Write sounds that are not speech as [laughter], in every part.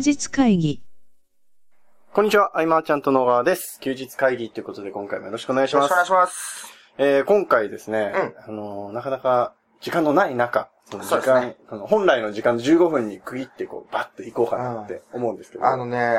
日会議。こんにちは、アイマーちゃんと野川です。休日会議ということで今回もよろしくお願いしますよろしくお。願いします。えー、今回ですね、あのーなかなか時間のない中、その時間、ねあの本来の時間の15分に区切ってこう、バッと行こうかなって思うんですけど。あのね、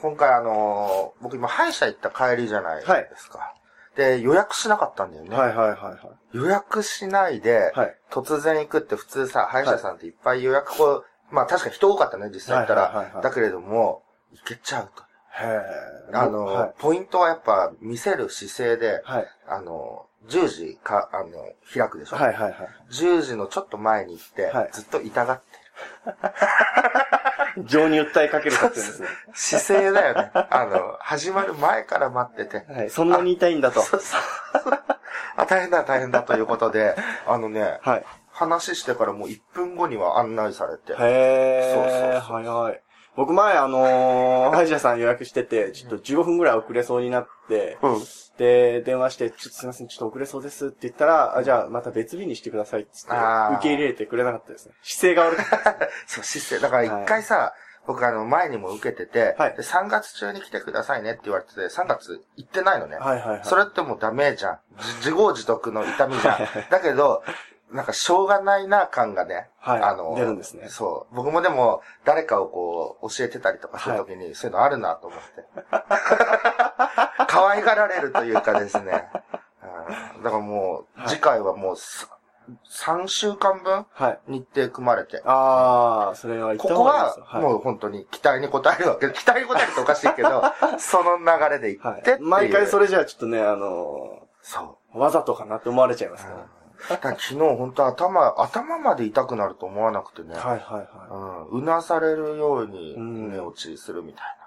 今回あのー僕今歯医者行った帰りじゃないですか。で、予約しなかったんだよね。はいはいはいは予約しないで、い。はい。突然行くって普通さ、歯医者さんっていっぱい予約こう、まあ確かに人多かったね、実際行ったらだけれども、行けちゃうと。へーあの、はい。ポイントはやっぱ見せる姿勢で、はい。あの、10時か、あの、開くでしょ。はいはいはい。10時のちょっと前に行って、はいずっと痛がって [laughs] 情に訴えかけるかっていうんですね。姿勢だよね。あの、始まる前から待ってて。はい。そんなに痛いんだと。そうそうあ、大変だ、大変だということで、あのね、はい。話してからもう1分後には案内されて。へー。そうそうはいはい。僕前あのー、歯医者さん予約してて、ちょっと15分ぐらい遅れそうになって、うん。で、電話して、ちょっとすいません、ちょっと遅れそうですって言ったら、あじゃあまた別日にしてくださいって言って受け入れてくれなかったですね。姿勢が悪かった。[laughs] そう、姿勢。だから一回さ、僕あの、前にも受けてて、はいで、3月中に来てくださいねって言われてて、3月行ってないのね。はいはいはい。それってもうダメじゃん。じ自業自得の痛みじゃん。[laughs] だけど、なんかしょうがないな感がね。はいあの、出るんですねそう。僕もでも、誰かをこう、教えてたりとかするときに、そういうのあるなと思って。[laughs] 可愛がられるというかですね。うんだからもう、はい次回はもうさ、3週間分はい。日程組まれて。あー、それはここ。は、もう本当に期待に応えるわけ。[laughs] 期待に応えるっておかしいけど、その流れで行はいってっていう。毎回それじゃあちょっとね、あのそう。ー、わざとかなって思われちゃいますから。だから昨日本当頭、頭まで痛くなると思わなくてね。はいはいはうん。うなされるようにうん寝落ちするみたいな。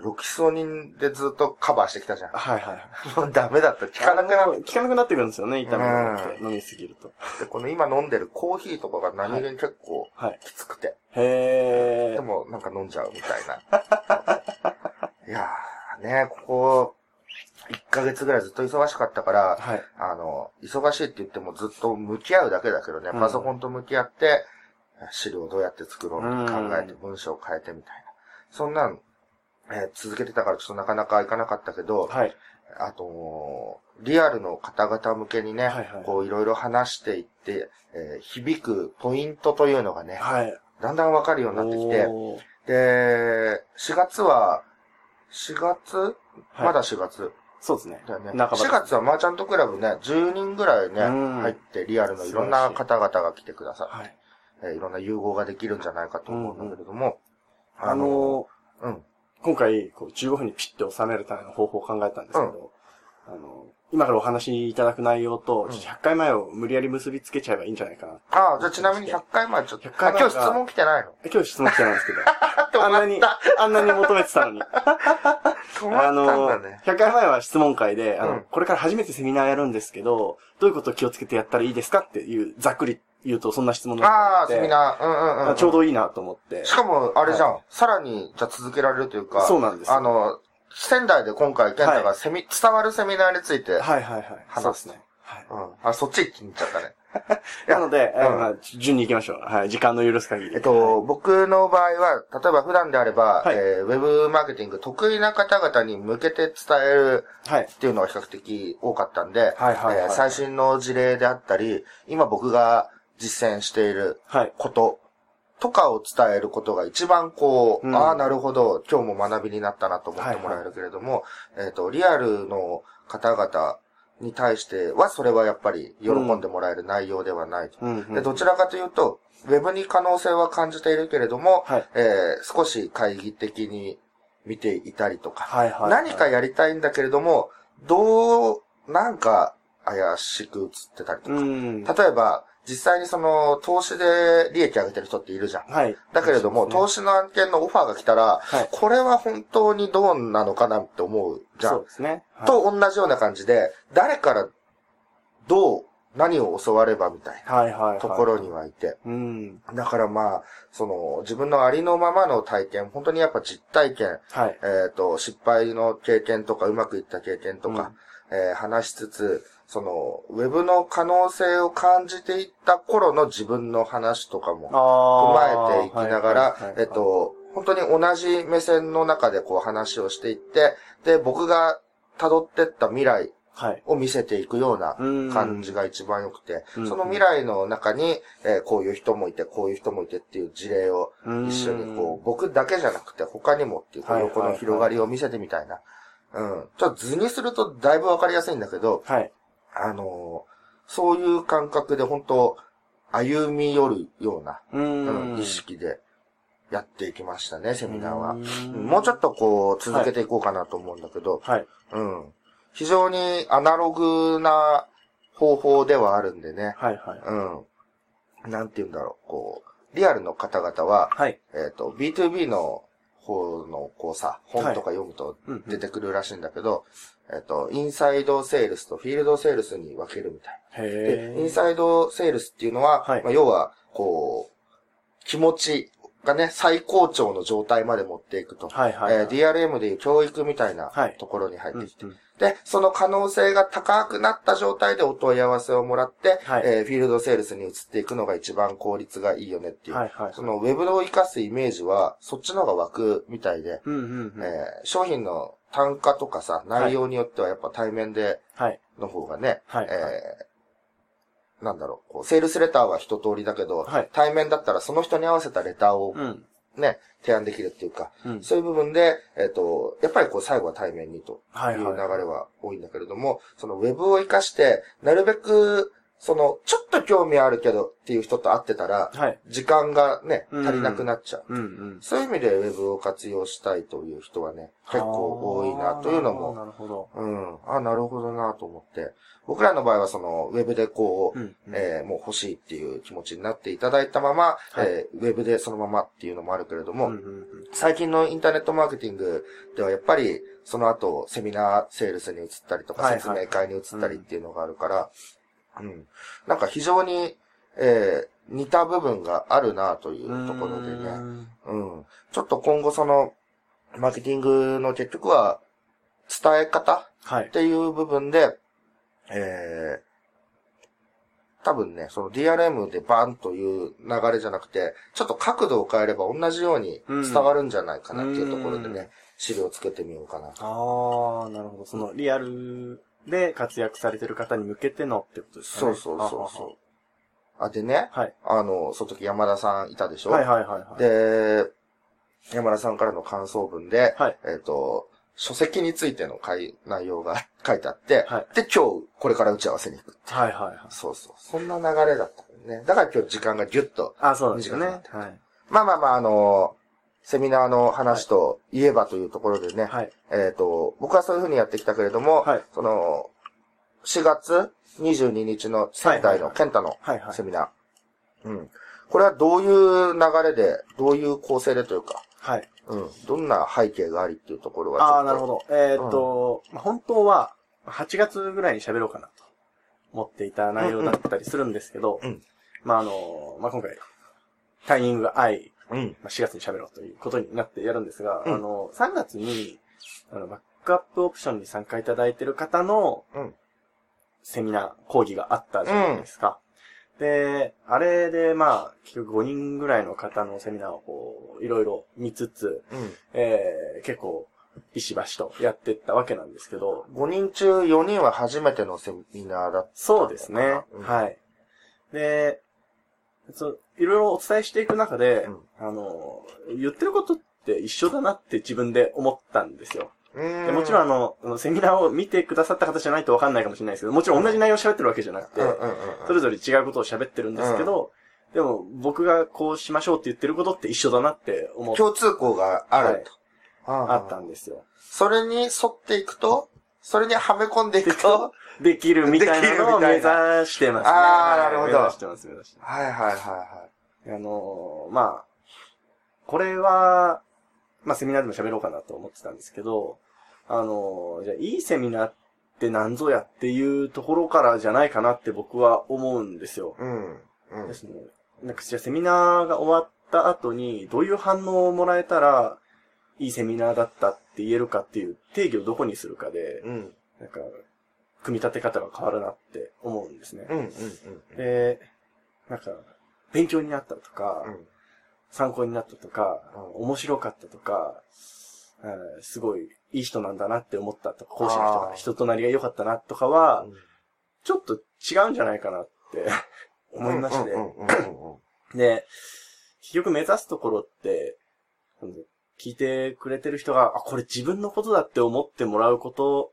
ロキソニンでずっとカバーしてきたじゃんい。。はいはいはい。もうダメだった。効かなくなる。効かなくなってくるんですよね、痛みがう飲みすぎると。で、この今飲んでるコーヒーとかが何気に結構はい。きつくて。へー。でもなんか飲んじゃうみたいな。[laughs] いやー、ね、ここ、1ヶ月ぐらいずっと忙しかったから、はい。あの、忙しいって言ってもずっと向き合うだけだけどね、うんパソコンと向き合って、資料をどうやって作ろうって考えてうん文章を変えてみたいな。そんなん、えー続けてたからちょっとなかなかいかなかったけど、はい。あと、リアルの方々向けにね、はいはいこういろいろ話していって、えー響くポイントというのがね、はい。だんだんわかるようになってきて、で、4月は、4月、はいまだ4月そうですね。だよね。半ば4月はマーチャントクラブね、10人ぐらいね、うん入ってリアルのいろんな方々が来てくださはい。って、えーいろんな融合ができるんじゃないかと思うんだけれども、あのうん。ー、今回、こう、15分にピッて収めるための方法を考えたんですけど、あの、今からお話しいただく内容と、んちょっと100回前を無理やり結びつけちゃえばいいんじゃないかな。ああ、じゃあちなみに100回前ちょっと、100回前があ今日質問来てないの？え今日質問来てないんですけど、[laughs] 止あんなに、あんなに求めてたのに。[laughs] あのだね。100回前は質問会で、あの、うんこれから初めてセミナーやるんですけど、どういうことを気をつけてやったらいいですかっていう、ざっくり言うとそんな質問だああ、セミナー、うんうんうんうん。ちょうどいいなと思って。しかも、あれじゃん、さらに、じゃあ続けられるというか、そうなんですよあの、仙台で今回、健太がセミ、伝わるセミナーについて、はいはいはい。話すそうですね。はい。うん。あ、そっち行っちゃったね。[laughs] なので、えーうんまあ、順に行きましょう。はい。時間の許す限り。えっと、僕の場合は、例えば普段であれば、はいえーウェブマーケティング得意な方々に向けて伝えるはい。っていうのが比較的多かったんで、はいはいはいえー最新の事例であったり、今僕が実践しているはい。こととかを伝えることが一番こう、うんああ、なるほど、今日も学びになったなと思ってもらえるけれども、えっ、と、リアルの方々に対しては、それはやっぱり喜んでもらえる内容ではないと。うん、うん。でどちらかというと、ウェブに可能性は感じているけれども、はいえー少し会議的に見ていたりとか、はいはいはい。何かやりたいんだけれども、どう、なんか怪しく映ってたりとか。うん。例えば、実際にその、投資で利益上げてる人っているじゃん。はい。だけれども、そうです投資の案件のオファーが来たら、はいこれは本当にどうなのかなって思うじゃん。そうですね。はいと同じような感じで、誰からどう、何を教わればみたい。ないところにはいて。うん。だからまあ、その、自分のありのままの体験、本当にやっぱ実体験、はい。えっ、と、失敗の経験とか、うまくいった経験とか、えー話しつつ、その、ウェブの可能性を感じていった頃の自分の話とかも踏あまえていきながら、えっ、、と、本当に同じ目線の中でこう話をしていって、で、僕が辿ってった未来はい。を見せていくようなうん。感じが一番良くて、うん。その未来の中に、えーこういう人もいて、こういう人もいてっていう事例を一緒にこう、僕だけじゃなくて他にもっていう、この広がりを見せてみたいな。うん。ちょっと図にするとだいぶわかりやすいんだけど、はい。あのーそういう感覚で本当歩み寄るような、ううんん。意識でやっていきましたね、セミナーは。うんもうちょっとこう、続けていこうかなと思うんだけど、はい。うん。非常にアナログな方法ではあるんでね。はい、はい。うん。なんて言うんだろう。こう、リアルの方々は、はい。えっ、と、B2B の方の、こうさ、本とか読むとうん出てくるらしいんだけど、えっ、と、インサイドセールスとフィールドセールスに分けるみたい。へで、インサイドセールスっていうのは、はい。まあ、要は、こう、気持ちがね、最高潮の状態まで持っていくと。はい、はい。えー DRM でいう教育みたいなはい。ところに入ってきて、うんうんで、その可能性が高くなった状態でお問い合わせをもらって、はいえーフィールドセールスに移っていくのが一番効率がいいよねっていう。はい、はい。そのウェブを活かすイメージは、そっちの方が湧くみたいで、うん、うん、うん。えー商品の単価とかさ、内容によってはやっぱ対面ではい。の方がね、はい。えーなんだろう、こう、セールスレターは一通りだけど、はい対面だったらその人に合わせたレターをうん。ね、提案できるっていうか、うん。そういう部分で、えっ、と、やっぱりこう最後は対面にとはいいう流れは多いんだけれども、そのウェブを活かして、なるべく、その、ちょっと興味あるけどっていう人と会ってたら、はい。時間がね、うん足りなくなっちゃう。うん、うん。そういう意味でウェブを活用したいという人はね、結構多いなというのも、なるほど。うん、あ、なるほどなと思って、僕らの場合はその、ウェブでこう、うん。えーもう欲しいっていう気持ちになっていただいたまま、はいえーウェブでそのままっていうのもあるけれども、うん、うん。最近のインターネットマーケティングではやっぱり、その後、セミナーセールスに移ったりとか、はいはい説明会に移ったりっていうのがあるから、うん。なんか非常に、えー似た部分があるなというところでね、うんうん。ちょっと今後その、マーケティングの結局は、伝え方はいっ。ていう部分で、えー、多分ね、その DRM でバーンという流れじゃなくて、ちょっと角度を変えれば同じように伝わるんじゃないかなっていうところでうんね、資料をつけてみようかな。ああ、なるほど。そのリアルで活躍されてる方に向けてのってことですかね。そうそうそうそう。あ、でね、はい。あの、その時山田さんいたでしょ？はいはいはいはい。で、山田さんからの感想文で、はいえっ、と、書籍についての回内容が [laughs] 書いてあって、はいで、今日これから打ち合わせに行く。はいはいはい。そうそう。そんな流れだったよね。だから今日時間がギュッと。あそうなんですよね。はい。まあまあまあ、あのセミナーの話といえばというところでね、はい。えっ、と、僕はそういうふうにやってきたけれども、はいその、4月22日の仙台の健太のセ。ミナー。うん。これはどういう流れで、どういう構成でというか、はい。うん。どんな背景がありっていうところはちょっと。ああ、なるほど。えーっと、まあ本当は、8月ぐらいに喋ろうかなと思っていた内容だったりするんですけど、うんまああの、まあ今回、タイミングが合い、うん。まあ、4月に喋ろうということになってやるんですが、うんあの、3月に、あの、バックアップオプションに参加いただいている方の、うんセミナー、講義があったじゃないですか。で、あれで、まあ、結局5人ぐらいの方のセミナーをこう、いろいろ見つつ、うん。えー、結構、石橋とやってったわけなんですけど、5人中4人は初めてのセミナーだった。そうですね。うんはい。で、そう、いろいろお伝えしていく中で、うんあの、言ってることって一緒だなって自分で思ったんですよ。でもちろんあの、セミナーを見てくださった方じゃないとわかんないかもしれないですけど、もちろん同じ内容を喋ってるわけじゃなくて、うんうんうんそれぞれ違うことを喋ってるんですけど、でも僕がこうしましょうって言ってることって一緒だなって思っ共通項があると。ああったんですよ。それに沿っていくと、それにはめ込んでいくと、[laughs] できるみたいなのを目指してますね。あーなるほど目指してます、目指してまはいはいはいはす。あのーまあ、これは、まあセミナーでも喋ろうかなと思ってたんですけど、あのーじゃあいいセミナーって何ぞやっていうところからじゃないかなって僕は思うんですよ。い。うん。うんで。すね。なんか、じゃあセミナーが終わった後に、どういう反応をもらえたら、いいセミナーだったって言えるかっていう定義をどこにするかで、うん。なんか、組み立て方が変わるなって思うんですね。うん。うん。で、なんか、勉強になったとか、参考になったとか、う面白かったとか、うんすごいいい人なんだなって思ったとか、講師の人が人となりが良かったなとかは、うんちょっと違うんじゃないかなって [laughs] 思いまして。うんうんうんうんうんで、結局目指すところって、聞いてくれてる人が、あ、これ自分のことだって思ってもらうこと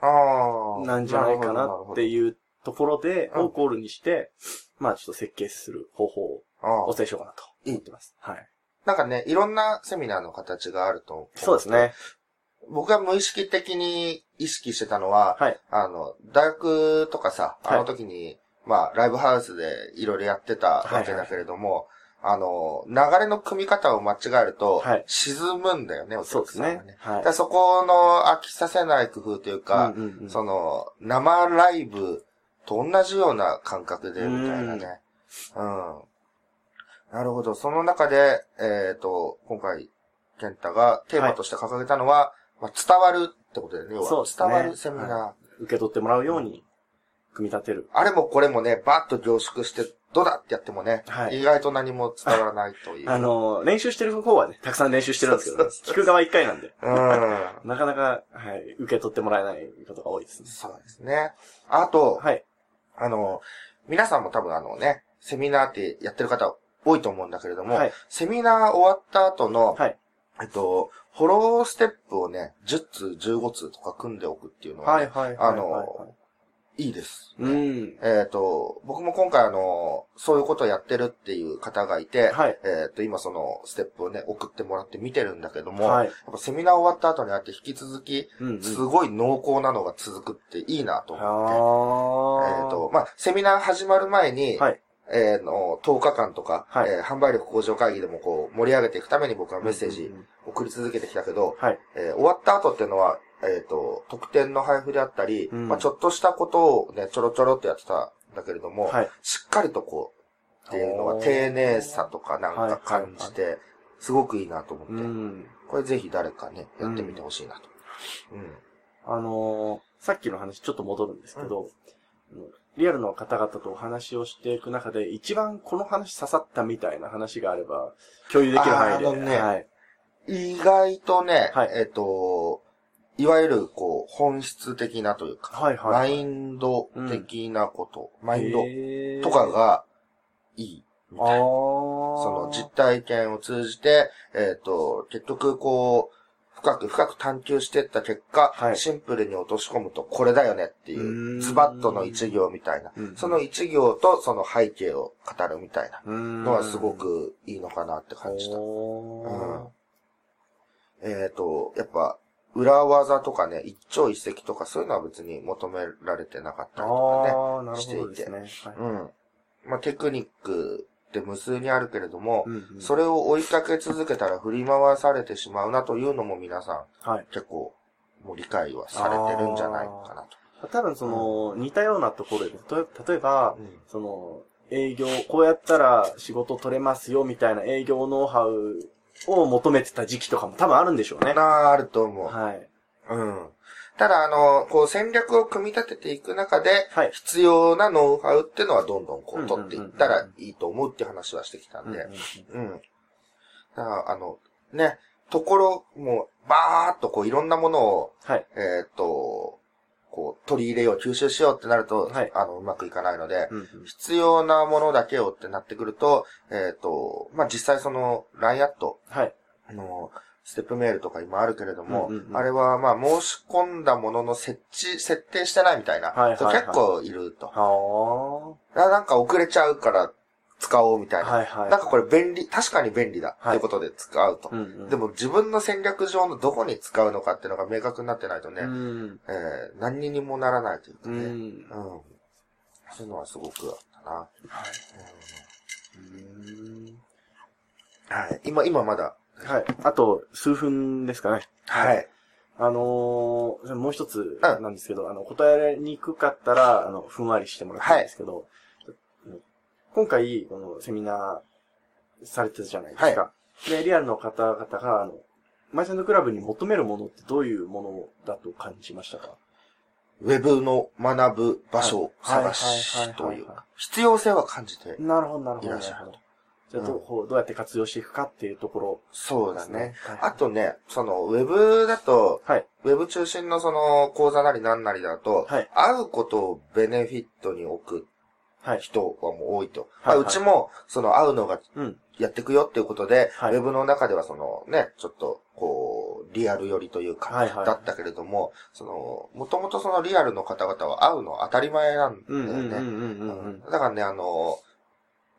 ああ。なんじゃないかなってう。いうところで、うんをゴールにして、まあちょっと設計する方法をお伝えしようかなと思ってます。はい。なんかね、いろんなセミナーの形があると思そうです。ね。僕が無意識的に意識してたのは、はい。あの、大学とかさ、あの時に、まあ、ライブハウスでいろいろやってたわけだけれども、あの、流れの組み方を間違えると、はい沈むんだよね、お客さんがね。はいだから。そこの飽きさせない工夫というか、うんうんうんその、生ライブと同じような感覚で、みたいなね。うん。なるほど。その中で、えっ、と、今回、健太がテーマとして掲げたのは、まあ、伝わるってことだよね。要はそうですね伝わるセミナー。は受け取ってもらうように、組み立てる。あれもこれもね、バーッと凝縮して、どうだってやってもね、はい意外と何も伝わらないという。あの、練習してる方はね、たくさん練習してるんですけど、ね、聞く側一回なんで、うん。[laughs] なかなか、はい、受け取ってもらえないことが多いですね。そうですね。あと、はい。あの、皆さんも多分あのね、セミナーってやってる方多いと思うんだけれども、はい。セミナー終わった後の、はい。えっと、フォローステップをね、10通、15通とか組んでおくっていうのは、ね、はい、はい。あの、いいです。うん。えっ、と、僕も今回あの、そういうことをやってるっていう方がいて、はい。えっ、と、今そのステップをね、送ってもらって見てるんだけども、はいやっぱセミナー終わった後にあって引き続き、うん、うん。すごい濃厚なのが続くっていいなと思って。えっ、と、まあ、セミナー始まる前に、はい。えーの、10日間とか、はいえー販売力向上会議でもこう、盛り上げていくために僕はメッセージ送り続けてきたけど、はい。えー終わった後っていうのは、えっ、と、特典の配布であったり、うんまあ、ちょっとしたことをね、ちょろちょろっとやってたんだけれども、はい。しっかりとこう、っていうのはおー丁寧さとかなんか感じて、すごくいいなと思って、うん。これぜひ誰かね、やってみてほしいなと。うん。あのーさっきの話ちょっと戻るんですけど、あのリアルの方々とお話をしていく中で、一番この話刺さったみたいな話があれば、共有できる範囲で。あのねはい。意外とね、はいえっ、と、いわゆるこう、本質的なというか、はいはい。マインド的なこと、マインドとか、がいい。みあたいなーその実体験を通じて、えっ、と、結局こう、深く深く探求していった結果、はいシンプルに落とし込むとこれだよねっていうう、ーんズバッとの一行みたいな。うんその一行とその背景を語るみたいなののはすごくいいのかなって感じた。おえっ、と、やっぱ、裏技とかね、一朝一夕とかそういうのは別に求められてなかったーりとかね。あー、なるほどですね。はいうん。まあ、テクニックって無数にあるけれども、うんうんそれを追いかけ続けたら振り回されてしまうなというのも皆さんはい。結構もう理解はされてるんじゃないかなと。多分その、似たようなところで、例え例えば、うんその、営業、こうやったら仕事取れますよみたいな営業ノウハウを求めてた時期とかも多分あるんでしょうね。なあ、あると思う。はい。うん。ただ、あの、こう戦略を組み立てていく中で、はい。必要なノウハウっていうのはどんどんこう取っていったらいいと思うって話はしてきたんで。うん。だから、あの、ね、ところ、もう、バーっとこういろんなものを、はい。えーっと、こう、取り入れよう、吸収しようってなると、はい。あの、うまくいかないので、うんうん。必要なものだけをってなってくると、えっ、と、まあ、実際その、LINE アット、はい。あの、ステップメールとか今あるけれども、うんうんうん。あれはまあ申し込んだものの設置、設定してないみたいな、はいはいはい。人結構いると。はあ。なんか遅れちゃうから使おうみたあ。いな。はいはい。なんかこれ便利、確かに便利だっていうことで使うと。うんうん、でも自分の戦略上のどこに使うのかっていうのが明確になってないとね、うん。えー何にもならないというかね。うん。うん。そういうのはすごくあったな。はい。うんはい。今、今まだ。はい。あと、数分ですかね。はい。あのー、もう一つうんなんですけど、あの、答えにくかったら、あの、ふんわりしてもらっていいんですけど、今回、このセミナーされてたじゃないですか。で、リアルの方々が、あの、マイセンドクラブに求めるものってどういうものだと感じましたか？ウェブの学ぶ場所を探はいはいはいはいはいしというか、必要性は感じてなるほど、なるほど。いらっしゃるなるほどじゃあどう、どうやって活用していくかっていうところそうだね。ですね。はいあとね、その、ウェブだと、はい。ウェブ中心のその、講座なりなんなりだと、はい会うことをベネフィットに置くはい。人はもう多いと。はいまあうちも、その、会うのがうん。やっていくよっていうことで、はいウェブの中ではそのね、ちょっと、こう、リアル寄りというか、はいはいだったけれども、その、もともとそのリアルの方々は会うの当たり前なんだようんうんうんうんね。うんうん。だからね、あの、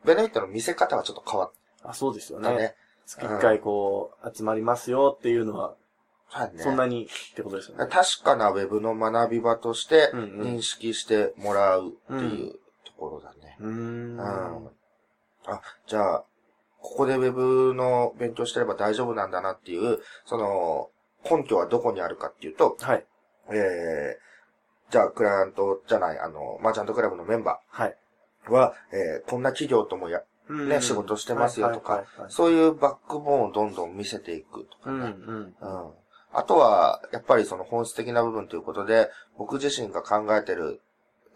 ベネフィットの見せ方はちょっと変わっあ、そうですよたね。ね。月一回こう、集まりますよっていうのは、はいね。そんなにってことですよね。確かなウェブの学び場としてうんうん認識してもらうっていうところだね。うーん。うん。あ、じゃあ、ここでウェブの勉強してれば大丈夫なんだなっていう、その、根拠はどこにあるかっていうと、はい。えー、じゃあ、クライアントじゃない、あの、マーチャントクラブのメンバはい。ーは、えー、こんな企業ともや、うんね、仕事してますよとかそういうバックボーンをどんどん見せていくとかうんね。うん。うん。あとは、やっぱりその本質的な部分ということで、僕自身が考えてる、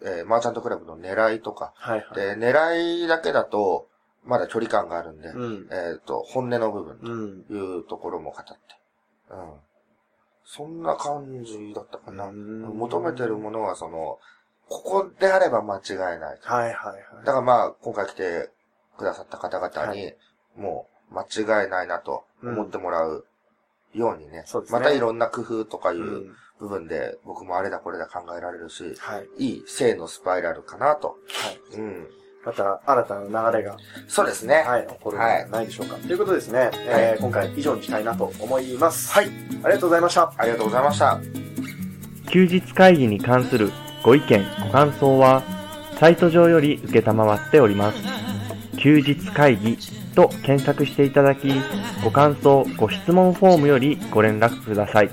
えーマーチャントクラブの狙いとか、はいはい。で、狙いだけだと、まだ距離感があるんで、うん。えっ、と、本音の部分うん。というところも語って。うん。そんな感じだったかな。うん求めてるものは、その、ここであれば間違いない。はいはいはい。だからまあ、今回来てくださった方々に、はもう間違いないなと思ってもらうようにね。そうですねまたいろんな工夫とかいううん部分で、僕もあれだこれだ考えられるし、はい。いい性のスパイラルかなと。はい。うん。また新たな流れが、そうですね。はい、起こるのではないでしょうか。ということですね、えー今回以上にしたいなと思います。はい。ありがとうございました。ありがとうございました。休日会議に関するご意見、ご感想は、サイト上より受けたまわっております。休日会議と検索していただき、ご感想、ご質問フォームよりご連絡ください。